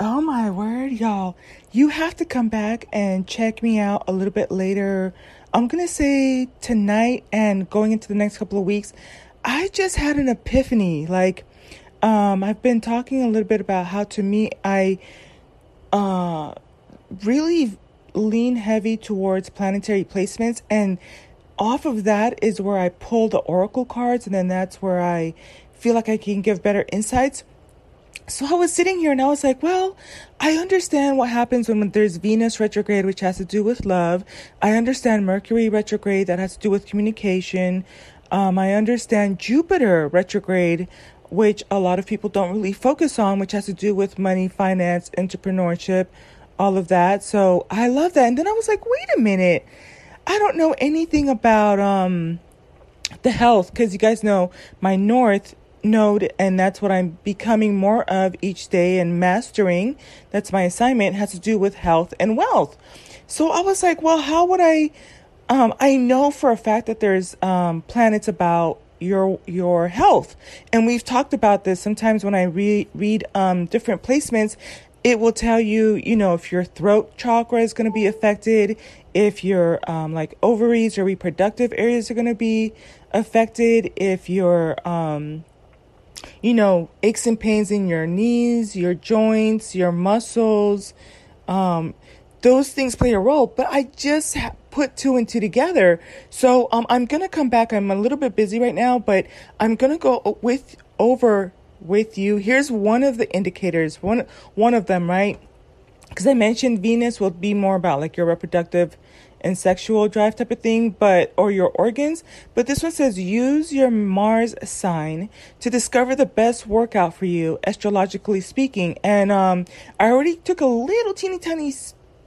Oh my word, y'all. You have to come back and check me out a little bit later. I'm going to say tonight and going into the next couple of weeks. I just had an epiphany. Like, um, I've been talking a little bit about how to me, I uh, really lean heavy towards planetary placements. And off of that is where I pull the oracle cards. And then that's where I feel like I can give better insights. So I was sitting here and I was like, well, I understand what happens when there's Venus retrograde, which has to do with love. I understand Mercury retrograde, that has to do with communication. Um, I understand Jupiter retrograde, which a lot of people don't really focus on, which has to do with money, finance, entrepreneurship, all of that. So I love that. And then I was like, wait a minute. I don't know anything about um, the health because you guys know my North node and that's what I'm becoming more of each day and mastering. That's my assignment has to do with health and wealth. So I was like, well, how would I um, I know for a fact that there's um, planets about your your health, and we've talked about this. Sometimes when I re- read um, different placements, it will tell you, you know, if your throat chakra is going to be affected, if your um, like ovaries or reproductive areas are going to be affected, if your um, you know, aches and pains in your knees, your joints, your muscles, um, those things play a role. But I just ha- put two and two together. So um, I'm gonna come back. I'm a little bit busy right now, but I'm gonna go with over with you. Here's one of the indicators. One one of them, right? Because I mentioned Venus will be more about like your reproductive and sexual drive type of thing, but or your organs. But this one says use your Mars sign to discover the best workout for you, astrologically speaking. And um, I already took a little teeny tiny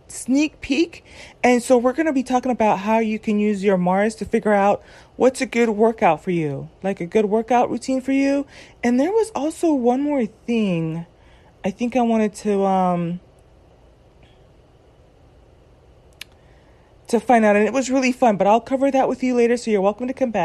sneak peek, and so we're gonna be talking about how you can use your Mars to figure out what's a good workout for you, like a good workout routine for you. And there was also one more thing. I think I wanted to um to find out. And it was really fun, but I'll cover that with you later. So you're welcome to come back.